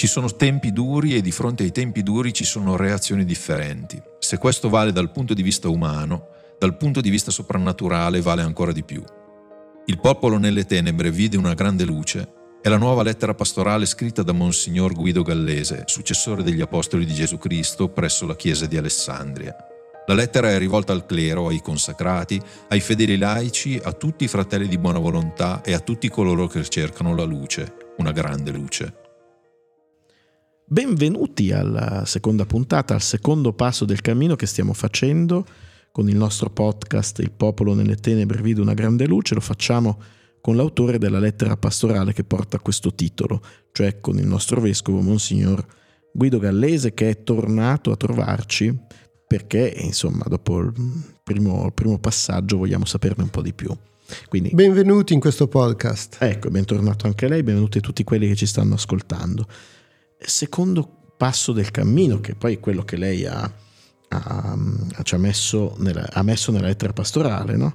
Ci sono tempi duri e di fronte ai tempi duri ci sono reazioni differenti. Se questo vale dal punto di vista umano, dal punto di vista soprannaturale vale ancora di più. Il popolo nelle tenebre vide una grande luce è la nuova lettera pastorale scritta da Monsignor Guido Gallese, successore degli Apostoli di Gesù Cristo presso la Chiesa di Alessandria. La lettera è rivolta al clero, ai consacrati, ai fedeli laici, a tutti i fratelli di buona volontà e a tutti coloro che cercano la luce, una grande luce. Benvenuti alla seconda puntata, al secondo passo del cammino che stiamo facendo con il nostro podcast Il popolo nelle tenebre vide una grande luce. Lo facciamo con l'autore della lettera pastorale che porta questo titolo, cioè con il nostro vescovo Monsignor Guido Gallese che è tornato a trovarci perché insomma dopo il primo, il primo passaggio vogliamo saperne un po' di più. Quindi, benvenuti in questo podcast. Ecco, bentornato anche lei, benvenuti a tutti quelli che ci stanno ascoltando. Secondo passo del cammino, che poi è quello che lei ha, ha, ha, messo, nella, ha messo nella lettera pastorale, no?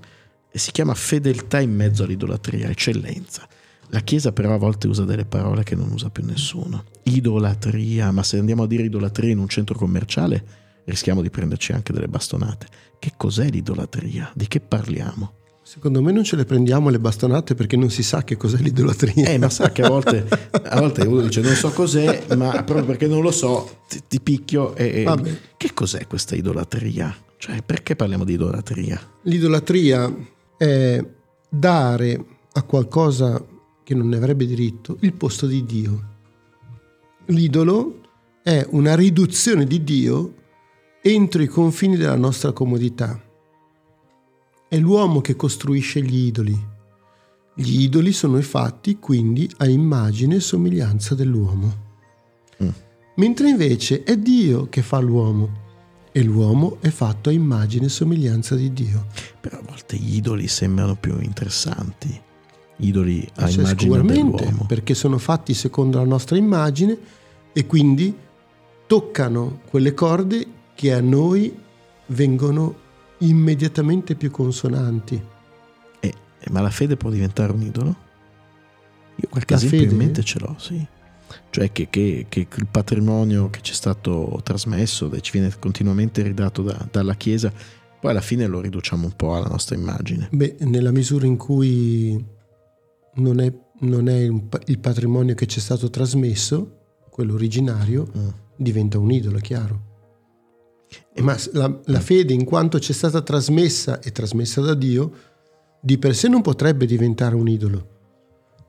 e si chiama fedeltà in mezzo all'idolatria, eccellenza. La Chiesa però a volte usa delle parole che non usa più nessuno. Idolatria, ma se andiamo a dire idolatria in un centro commerciale rischiamo di prenderci anche delle bastonate. Che cos'è l'idolatria? Di che parliamo? Secondo me non ce le prendiamo le bastonate perché non si sa che cos'è l'idolatria. Eh, ma sa che a volte, a volte uno dice non so cos'è, ma proprio perché non lo so ti, ti picchio e... Vabbè. Che cos'è questa idolatria? Cioè, perché parliamo di idolatria? L'idolatria è dare a qualcosa che non ne avrebbe diritto il posto di Dio. L'idolo è una riduzione di Dio entro i confini della nostra comodità. È l'uomo che costruisce gli idoli. Gli idoli sono fatti quindi a immagine e somiglianza dell'uomo. Mm. Mentre invece è Dio che fa l'uomo e l'uomo è fatto a immagine e somiglianza di Dio. Però a volte gli idoli sembrano più interessanti. Idoli a cioè, immagine dell'uomo. Perché sono fatti secondo la nostra immagine e quindi toccano quelle corde che a noi vengono immediatamente più consonanti. Eh, ma la fede può diventare un idolo? Io qualche la esempio fede? in mente ce l'ho, sì cioè che, che, che, il patrimonio che ci è stato trasmesso, ci viene continuamente ridato da, dalla Chiesa, poi alla fine lo riduciamo un po' alla nostra immagine. Beh, nella misura in cui non è, non è il patrimonio che ci è stato trasmesso, quello originario, mm. diventa un idolo, è chiaro. Ma la, la fede, in quanto ci è stata trasmessa e trasmessa da Dio, di per sé non potrebbe diventare un idolo.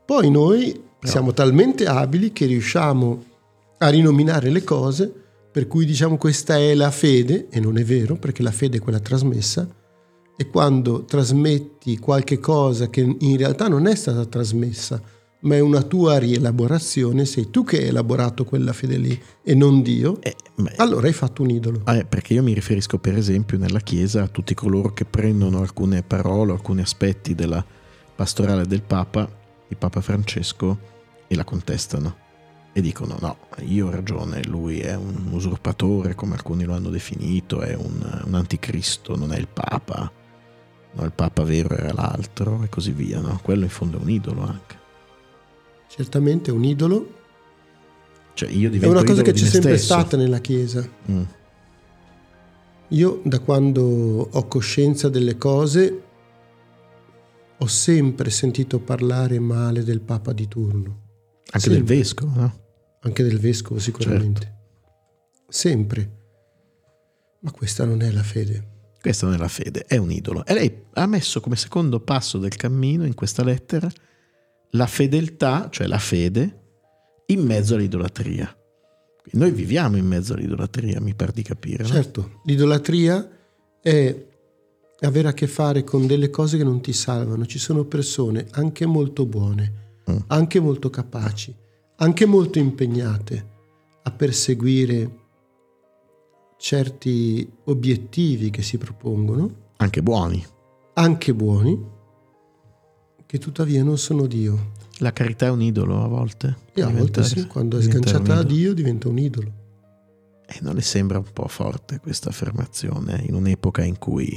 Poi noi No. Siamo talmente abili che riusciamo a rinominare le cose, per cui diciamo questa è la fede, e non è vero, perché la fede è quella trasmessa, e quando trasmetti qualche cosa che in realtà non è stata trasmessa, ma è una tua rielaborazione, sei tu che hai elaborato quella fede lì e non Dio, eh, beh, allora hai fatto un idolo. Eh, perché io mi riferisco per esempio nella Chiesa a tutti coloro che prendono alcune parole, alcuni aspetti della pastorale del Papa, il Papa Francesco, e la contestano e dicono no, io ho ragione, lui è un usurpatore come alcuni lo hanno definito, è un, un anticristo, non è il Papa, no, il Papa vero era l'altro e così via, no? quello in fondo è un idolo anche. Certamente è un idolo. Cioè io è una cosa che c'è sempre stesso. stata nella Chiesa. Mm. Io da quando ho coscienza delle cose ho sempre sentito parlare male del Papa di turno anche Sempre. del vescovo, no? Anche del vescovo sicuramente. Certo. Sempre. Ma questa non è la fede. Questa non è la fede, è un idolo. E lei ha messo come secondo passo del cammino in questa lettera la fedeltà, cioè la fede, in mezzo all'idolatria. Noi viviamo in mezzo all'idolatria, mi pare di capire. No? Certo, l'idolatria è avere a che fare con delle cose che non ti salvano. Ci sono persone anche molto buone mm. anche molto capaci, anche molto impegnate a perseguire certi obiettivi che si propongono. Anche buoni. Anche buoni, che tuttavia non sono Dio. La carità è un idolo a volte. E a volte sì, quando è sganciata da Dio diventa un idolo. E non le sembra un po' forte questa affermazione in un'epoca in cui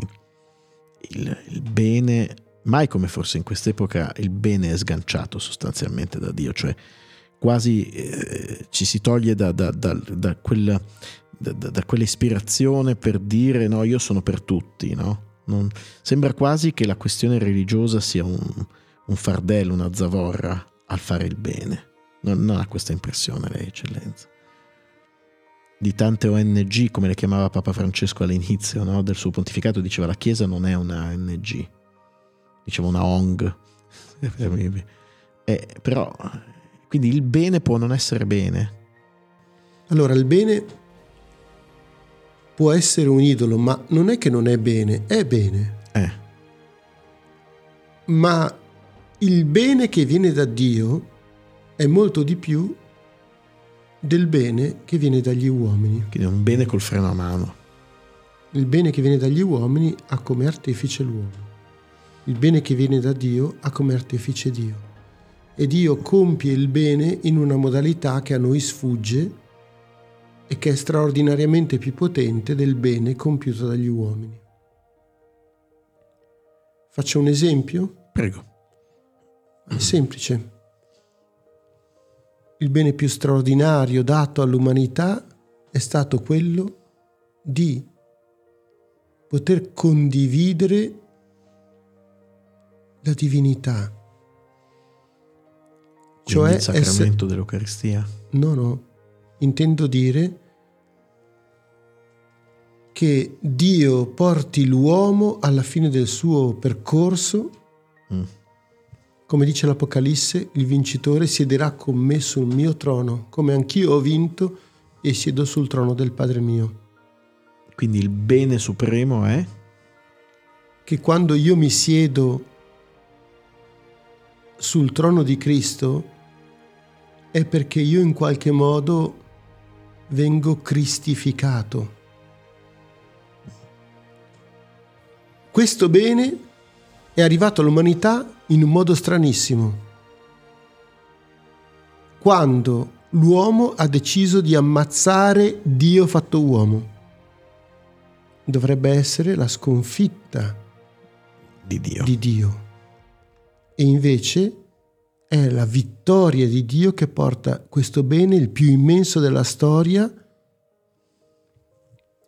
il, il bene mai come forse in quest'epoca il bene è sganciato sostanzialmente da Dio, cioè quasi eh, ci si toglie da, da, da, da quella, quell'ispirazione per dire no, io sono per tutti, no? Non, sembra quasi che la questione religiosa sia un, un fardello, una zavorra al fare il bene. Non, non ha questa impressione lei, eccellenza. Di tante ONG, come le chiamava Papa Francesco all'inizio no, del suo pontificato, diceva la Chiesa non è una ONG, diceva una ONG. eh, però, quindi il bene può non essere bene. Allora, il bene può essere un idolo, ma non è che non è bene, è bene. Eh. Ma il bene che viene da Dio è molto di più del bene che viene dagli uomini. Quindi è un bene col freno a mano. Il bene che viene dagli uomini ha come artefice l'uomo. Il bene che viene da Dio ha come artefice Dio. E Dio compie il bene in una modalità che a noi sfugge e che è straordinariamente più potente del bene compiuto dagli uomini. Faccio un esempio? Prego. È semplice. Il bene più straordinario dato all'umanità è stato quello di poter condividere la divinità. Cioè il sacramento essere... dell'Eucaristia? No, no intendo dire che Dio porti l'uomo alla fine del suo percorso, mm. come dice l'Apocalisse, il vincitore siederà con me sul mio trono, come anch'io ho vinto e siedo sul trono del Padre mio. Quindi il bene supremo è? Che quando io mi siedo sul trono di Cristo è perché io in qualche modo vengo cristificato. Questo bene è arrivato all'umanità in un modo stranissimo. Quando l'uomo ha deciso di ammazzare Dio fatto uomo. Dovrebbe essere la sconfitta di Dio. Di Dio. E invece è la vittoria di Dio che porta questo bene, il più immenso della storia,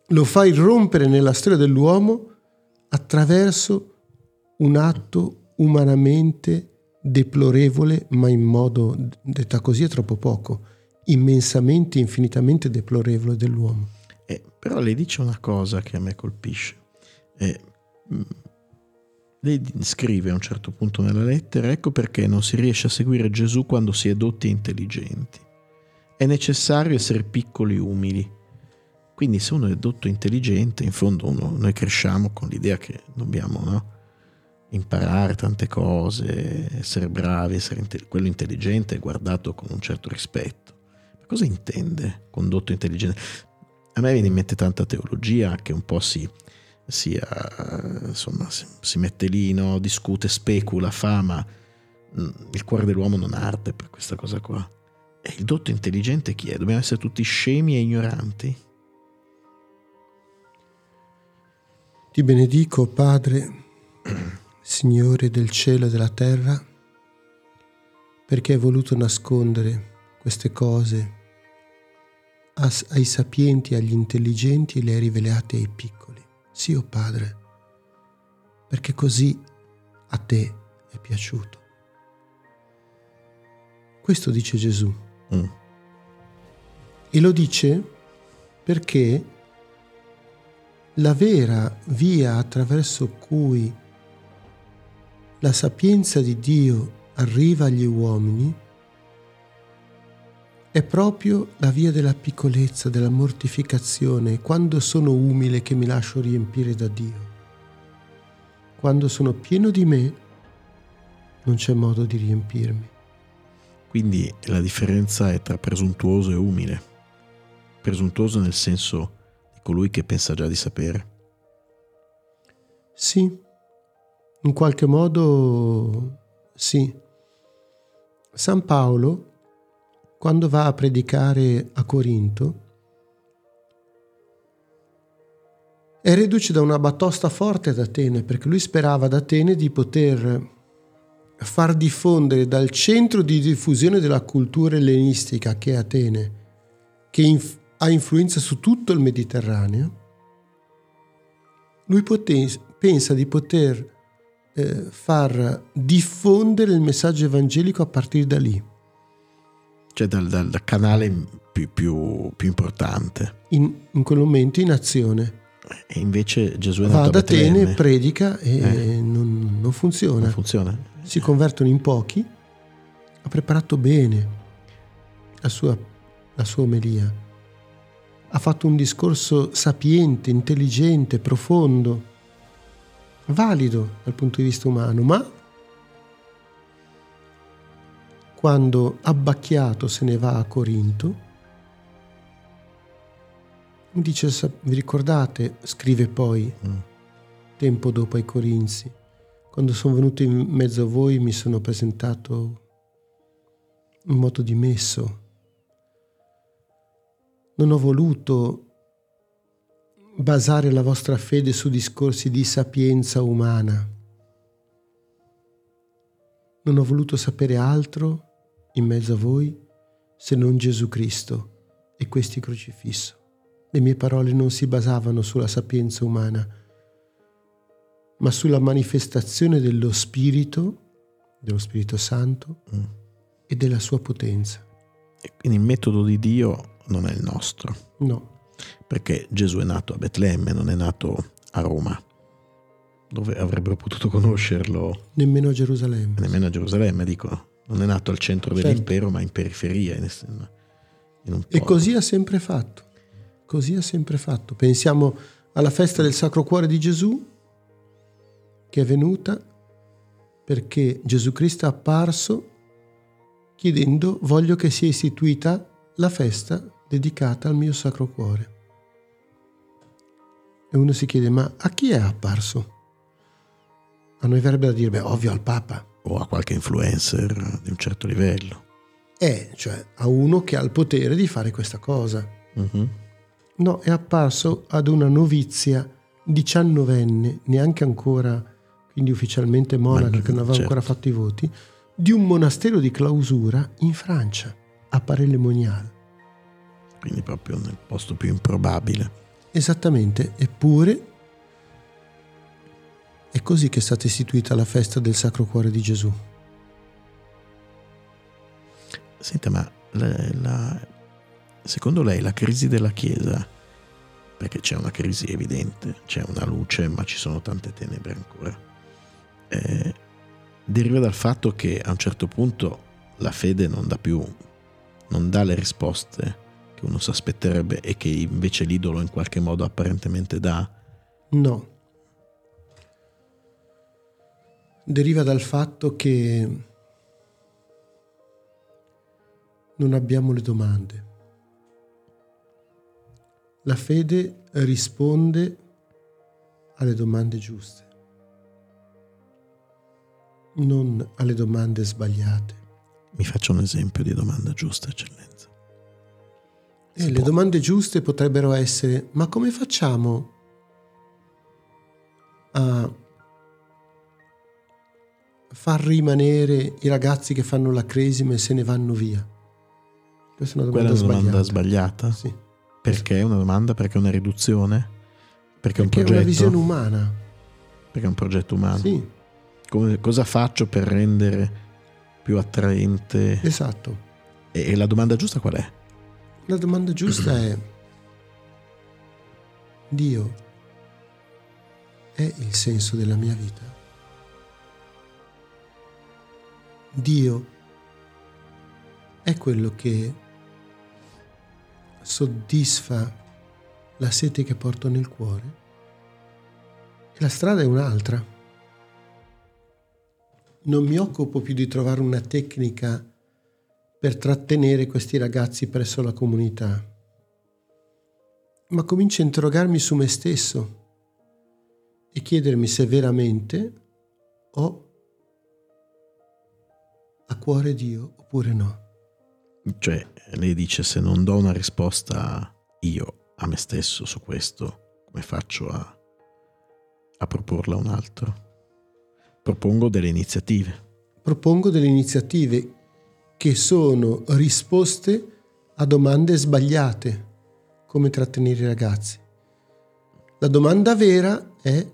lo fa irrompere nella storia dell'uomo attraverso un atto umanamente deplorevole, ma in modo, detta così è troppo poco, immensamente, infinitamente deplorevole dell'uomo. Eh, però lei dice una cosa che a me colpisce. Eh, lei scrive a un certo punto nella lettera, ecco perché non si riesce a seguire Gesù quando si è dotti e intelligenti. È necessario essere piccoli e umili. Quindi se uno è dotto e intelligente, in fondo uno, noi cresciamo con l'idea che dobbiamo no? imparare tante cose, essere bravi, essere inte- quello intelligente è guardato con un certo rispetto. Ma cosa intende con dotto e intelligente? A me viene in mente tanta teologia che un po' si sia, insomma, si, mette lì, no? discute, specula, fa, ma mm, il cuore dell'uomo non arde per questa cosa qua. E il dotto intelligente chi è? Dobbiamo essere tutti scemi e ignoranti? Ti benedico, Padre, Signore del cielo e della terra, perché hai voluto nascondere queste cose ai sapienti, agli intelligenti e le hai rivelate ai piccoli. Sì, oh Padre, perché così a te è piaciuto. Questo dice Gesù. Mm. E lo dice perché la vera via attraverso cui la sapienza di Dio arriva agli uomini è proprio la via della piccolezza, della mortificazione, quando sono umile che mi lascio riempire da Dio. Quando sono pieno di me, non c'è modo di riempirmi. Quindi la differenza è tra presuntuoso e umile. Presuntuoso nel senso di colui che pensa già di sapere. Sì, in qualche modo sì. San Paolo quando va a predicare a Corinto, è riduce da una batosta forte ad Atene, perché lui sperava ad Atene di poter far diffondere dal centro di diffusione della cultura ellenistica che è Atene, che inf- ha influenza su tutto il Mediterraneo, lui poten- pensa di poter eh, far diffondere il messaggio evangelico a partire da lì. Cioè dal, dal, dal canale più, più, più importante. In, in, quel momento in azione. E invece Gesù è Va ad Atene, predica e eh. non, non, funziona. Non funziona. Si convertono in pochi. Ha preparato bene la sua, la sua omelia. Ha fatto un discorso sapiente, intelligente, profondo valido dal punto di vista umano, ma quando abbacchiato se ne va a Corinto, dice, vi ricordate, scrive poi, mm. tempo dopo ai Corinzi, quando sono venuto in mezzo a voi mi sono presentato in modo dimesso. Non ho voluto basare la vostra fede su discorsi di sapienza umana. Non ho voluto sapere altro in mezzo a voi se non Gesù Cristo e questi crocifisso. Le mie parole non si basavano sulla sapienza umana, ma sulla manifestazione dello Spirito, dello Spirito Santo mm. e della sua potenza. E quindi il metodo di Dio non è il nostro. No perché Gesù è nato a Betlemme, non è nato a Roma, dove avrebbero potuto conoscerlo. Nemmeno a Gerusalemme. Nemmeno a Gerusalemme, dico. Non è nato al centro certo. dell'impero, ma in periferia. In, in e così ha sempre fatto. Così ha sempre fatto. Pensiamo alla festa del Sacro Cuore di Gesù, che è venuta perché Gesù Cristo è apparso chiedendo voglio che sia istituita la festa dedicata al mio Sacro Cuore. E uno si chiede, ma a chi è apparso? A noi verrebbe da dire, beh, ovvio al Papa. O a qualche influencer di un certo livello. Eh, cioè a uno che ha il potere di fare questa cosa. Uh-huh. No, è apparso ad una novizia diciannovenne, neanche ancora, quindi ufficialmente monaca, che non aveva certo. ancora fatto i voti, di un monastero di clausura in Francia, a Paray-le-Monial. Quindi proprio nel posto più improbabile. Esattamente, eppure è così che è stata istituita la festa del Sacro Cuore di Gesù. Senta, ma la, la, secondo lei la crisi della Chiesa, perché c'è una crisi evidente, c'è una luce, ma ci sono tante tenebre ancora, eh, deriva dal fatto che a un certo punto la fede non dà più, non dà le risposte che uno si aspetterebbe e che invece l'idolo in qualche modo apparentemente dà? No. Deriva dal fatto che non abbiamo le domande. La fede risponde alle domande giuste, non alle domande sbagliate. Mi faccio un esempio di domanda giusta, eccellenza. E le domande giuste potrebbero essere, ma come facciamo a far rimanere i ragazzi che fanno la cresima e se ne vanno via? Questa è una domanda Quella è una domanda sbagliata? Sì. Perché è una domanda? Perché è una riduzione? Perché è un Perché progetto? è una visione umana. Perché è un progetto umano? Sì. Come, cosa faccio per rendere più attraente? Esatto. E, e la domanda giusta qual è? La domanda giusta è, Dio è il senso della mia vita? Dio è quello che soddisfa la sete che porto nel cuore? E la strada è un'altra. Non mi occupo più di trovare una tecnica per trattenere questi ragazzi presso la comunità. Ma comincio a interrogarmi su me stesso e chiedermi se veramente ho a cuore Dio oppure no. Cioè, lei dice se non do una risposta io a me stesso su questo, come faccio a, a proporla a un altro? Propongo delle iniziative propongo delle iniziative che sono risposte a domande sbagliate, come trattenere i ragazzi. La domanda vera è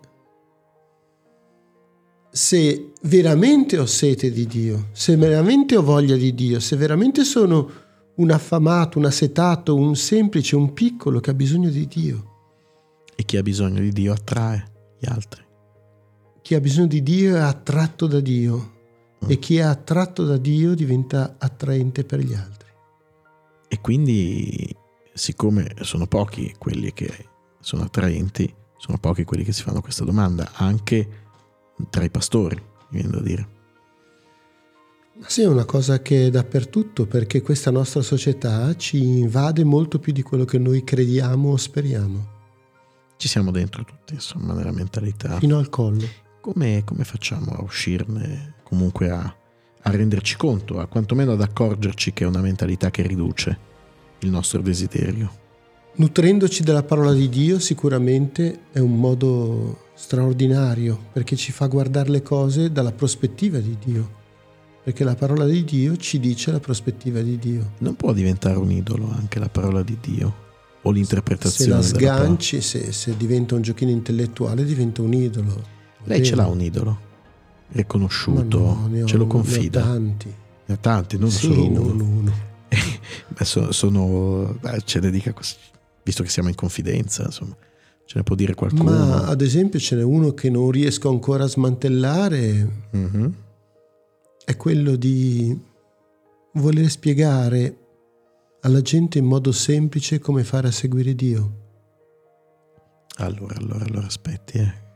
se veramente ho sete di Dio, se veramente ho voglia di Dio, se veramente sono un affamato, un assetato, un semplice, un piccolo che ha bisogno di Dio. E chi ha bisogno di Dio attrae gli altri. Chi ha bisogno di Dio è attratto da Dio mm. e chi è attratto da Dio diventa attraente per gli altri. E quindi, siccome sono pochi quelli che sono attraenti, sono pochi quelli che si fanno questa domanda, anche tra i pastori, mi viene da dire. Sì, è una cosa che è dappertutto perché questa nostra società ci invade molto più di quello che noi crediamo o speriamo. Ci siamo dentro tutti, insomma, nella mentalità. Fino al collo. Come, come facciamo a uscirne, comunque a, a renderci conto, a quantomeno ad accorgerci che è una mentalità che riduce il nostro desiderio? Nutrendoci della parola di Dio sicuramente è un modo straordinario perché ci fa guardare le cose dalla prospettiva di Dio. Perché la parola di Dio ci dice la prospettiva di Dio. Non può diventare un idolo anche la parola di Dio o l'interpretazione. Se la sganci, se, se, diventa un giochino intellettuale, diventa un idolo. Lei ce l'ha un idolo riconosciuto, no, ce lo confida. Ne ha tanti. Ne ha tanti, non sì, solo uno. Non uno. Beh, sono, sono beh, ce ne dica così visto che siamo in confidenza, insomma, ce ne può dire qualcuno. Ma ad esempio ce n'è uno che non riesco ancora a smantellare, mm-hmm. è quello di voler spiegare alla gente in modo semplice come fare a seguire Dio. Allora, allora, allora aspetti, eh.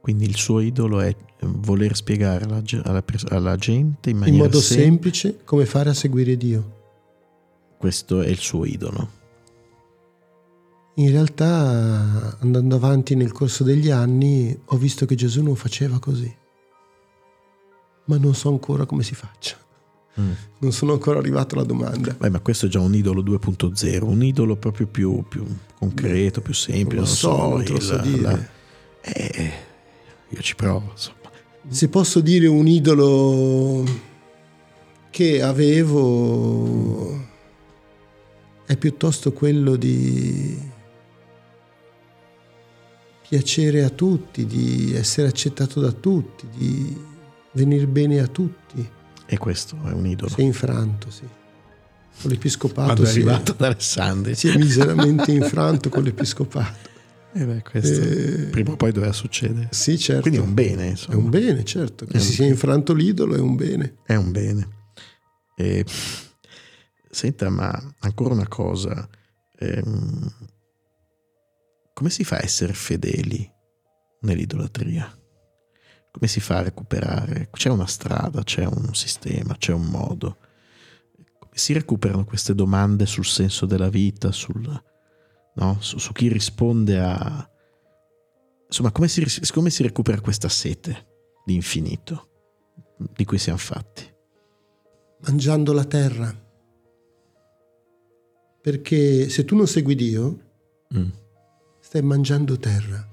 Quindi il suo idolo è voler spiegare alla, alla, alla gente in in modo sem- semplice come fare a seguire Dio. Questo è il suo idolo. In realtà, andando avanti nel corso degli anni, ho visto che Gesù non faceva così. Ma non so ancora come si faccia. Mm. Non sono ancora arrivato alla domanda. Beh, ma questo è già un idolo 2.0, un idolo proprio più, più concreto, più semplice. Non, lo so, so te lo so dire. La... Eh, io ci provo, insomma. Se posso dire un idolo che avevo è piuttosto quello di piacere a tutti, di essere accettato da tutti, di venire bene a tutti. E questo è un idolo. Sei infranto, sì. Con l'episcopato Quando è arrivato ad Alessandria. Si è miseramente infranto con l'episcopato. E eh beh, questo eh, prima o poi doveva succedere. Sì, certo. Quindi è un bene, insomma. È un bene, certo. Che si sia infranto l'idolo è un bene. È un bene. E, senta, ma ancora una cosa. Ehm, come si fa a essere fedeli nell'idolatria? Come si fa a recuperare? C'è una strada, c'è un sistema, c'è un modo. Come si recuperano queste domande sul senso della vita, sul, no? su, su, chi risponde a... Insomma, come si, come si recupera questa sete di infinito di cui siamo fatti? Mangiando la terra. Perché se tu non segui Dio, mm stai mangiando terra.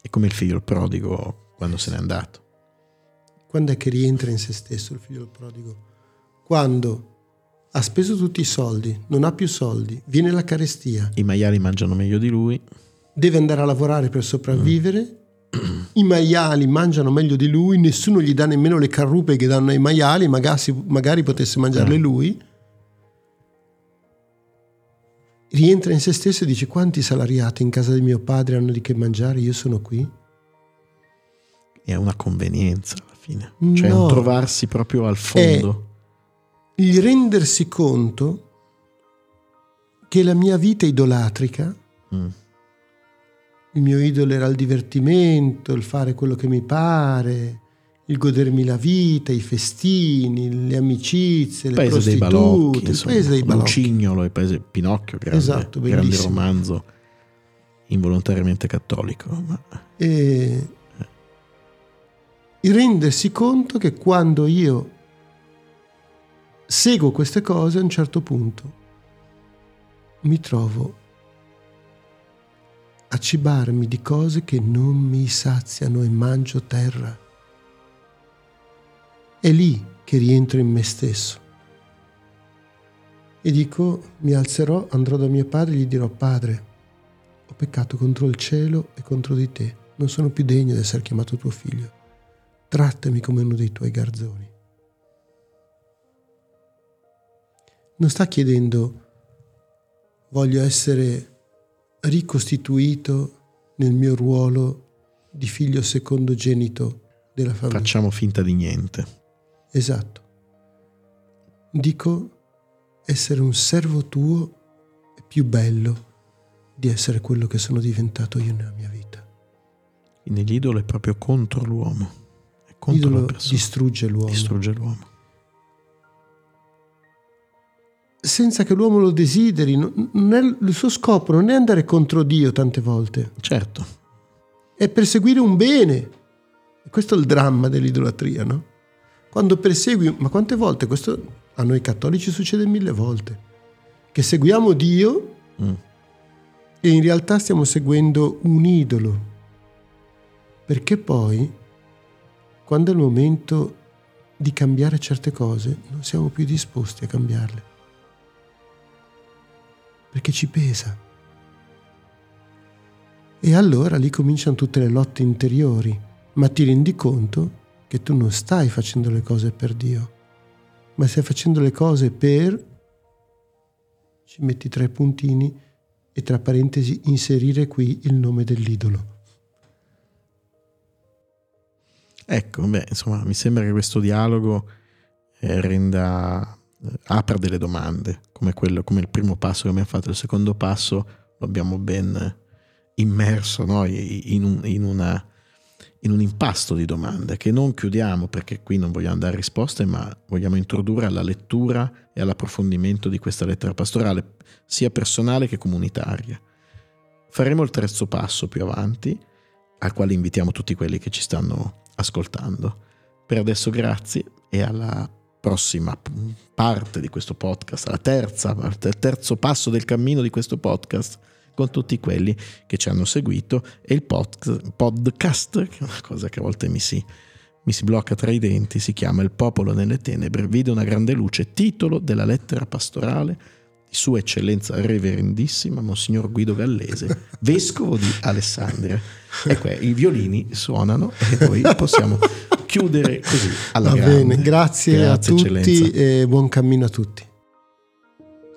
È come il figlio prodigo quando se n'è andato. Quando è che rientra in se stesso il figlio prodigo? Quando ha speso tutti i soldi, non ha più soldi, viene la carestia. I maiali mangiano meglio di lui. Deve andare a lavorare per sopravvivere. Mm. I maiali mangiano meglio di lui, nessuno gli dà nemmeno le carrupe che danno ai maiali, magari, magari potesse mangiarle mm. lui rientra in se stesso e dice quanti salariati in casa di mio padre hanno di che mangiare, io sono qui. È una convenienza alla fine, cioè no, un trovarsi proprio al fondo. il rendersi conto che la mia vita idolatrica, mm. il mio idolo era il divertimento, il fare quello che mi pare, il godermi la vita, i festini, le amicizie, le paese prostitute, dei balocchi, il paese dei balocchi. Lucignolo, il paese Pinocchio, grande, esatto, grande romanzo involontariamente cattolico. Ma... E il rendersi conto che quando io seguo queste cose a un certo punto mi trovo a cibarmi di cose che non mi saziano e mangio terra è lì che rientro in me stesso. E dico, mi alzerò, andrò da mio padre e gli dirò, Padre, ho peccato contro il cielo e contro di te, non sono più degno di essere chiamato tuo figlio. Trattami come uno dei tuoi garzoni. Non sta chiedendo, voglio essere ricostituito nel mio ruolo di figlio secondogenito della famiglia. Facciamo finta di niente. Esatto. Dico essere un servo tuo è più bello di essere quello che sono diventato io nella mia vita. Quindi l'idolo è proprio contro l'uomo. È contro L'idolo la persona. distrugge l'uomo. Distrugge l'uomo. senza che l'uomo lo desideri. È, il suo scopo non è andare contro Dio tante volte, Certo, è perseguire un bene. Questo è il dramma dell'idolatria, no? Quando persegui, ma quante volte? Questo a noi cattolici succede mille volte, che seguiamo Dio Mm. e in realtà stiamo seguendo un idolo, perché poi, quando è il momento di cambiare certe cose, non siamo più disposti a cambiarle, perché ci pesa. E allora lì cominciano tutte le lotte interiori, ma ti rendi conto che tu non stai facendo le cose per Dio, ma stai facendo le cose per, ci metti tre puntini e tra parentesi inserire qui il nome dell'idolo. ecco, beh, insomma, mi sembra che questo dialogo eh, renda, eh, apra delle domande, come, quello, come il primo passo che abbiamo fatto, il secondo passo lo abbiamo ben immerso no? in, un, in una in un impasto di domande che non chiudiamo perché qui non vogliamo dare risposte, ma vogliamo introdurre alla lettura e all'approfondimento di questa lettera pastorale, sia personale che comunitaria. Faremo il terzo passo più avanti, al quale invitiamo tutti quelli che ci stanno ascoltando. Per adesso grazie e alla prossima parte di questo podcast, alla terza parte, al terzo passo del cammino di questo podcast con tutti quelli che ci hanno seguito e il pod- podcast, che è una cosa che a volte mi si, mi si blocca tra i denti, si chiama Il popolo nelle tenebre, vide una grande luce, titolo della lettera pastorale di Sua Eccellenza Reverendissima Monsignor Guido Gallese, vescovo di Alessandria. E qua i violini suonano e noi possiamo chiudere così alla Va grande. bene, grazie, Grazie, a tutti Eccellenza. e buon cammino a tutti.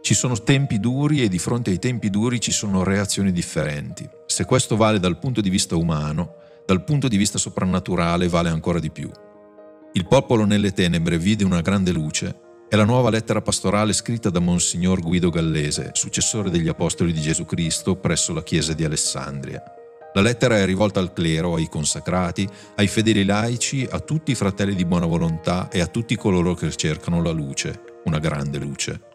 Ci sono tempi duri e di fronte ai tempi duri ci sono reazioni differenti. Se questo vale dal punto di vista umano, dal punto di vista soprannaturale vale ancora di più. Il popolo nelle tenebre vide una grande luce è la nuova lettera pastorale scritta da Monsignor Guido Gallese, successore degli Apostoli di Gesù Cristo presso la Chiesa di Alessandria. La lettera è rivolta al clero, ai consacrati, ai fedeli laici, a tutti i fratelli di buona volontà e a tutti coloro che cercano la luce, una grande luce.